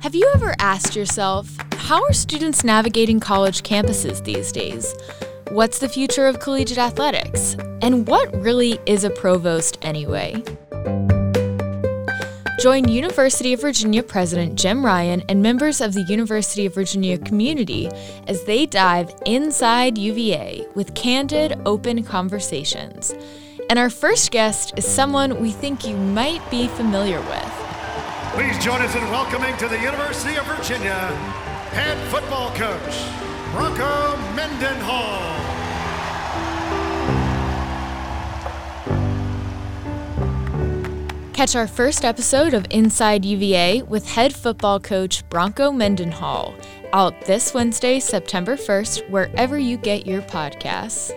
Have you ever asked yourself, how are students navigating college campuses these days? What's the future of collegiate athletics? And what really is a provost anyway? Join University of Virginia President Jim Ryan and members of the University of Virginia community as they dive inside UVA with candid, open conversations. And our first guest is someone we think you might be familiar with. Please join us in welcoming to the University of Virginia head football coach, Bronco Mendenhall. Catch our first episode of Inside UVA with head football coach Bronco Mendenhall out this Wednesday, September 1st, wherever you get your podcasts.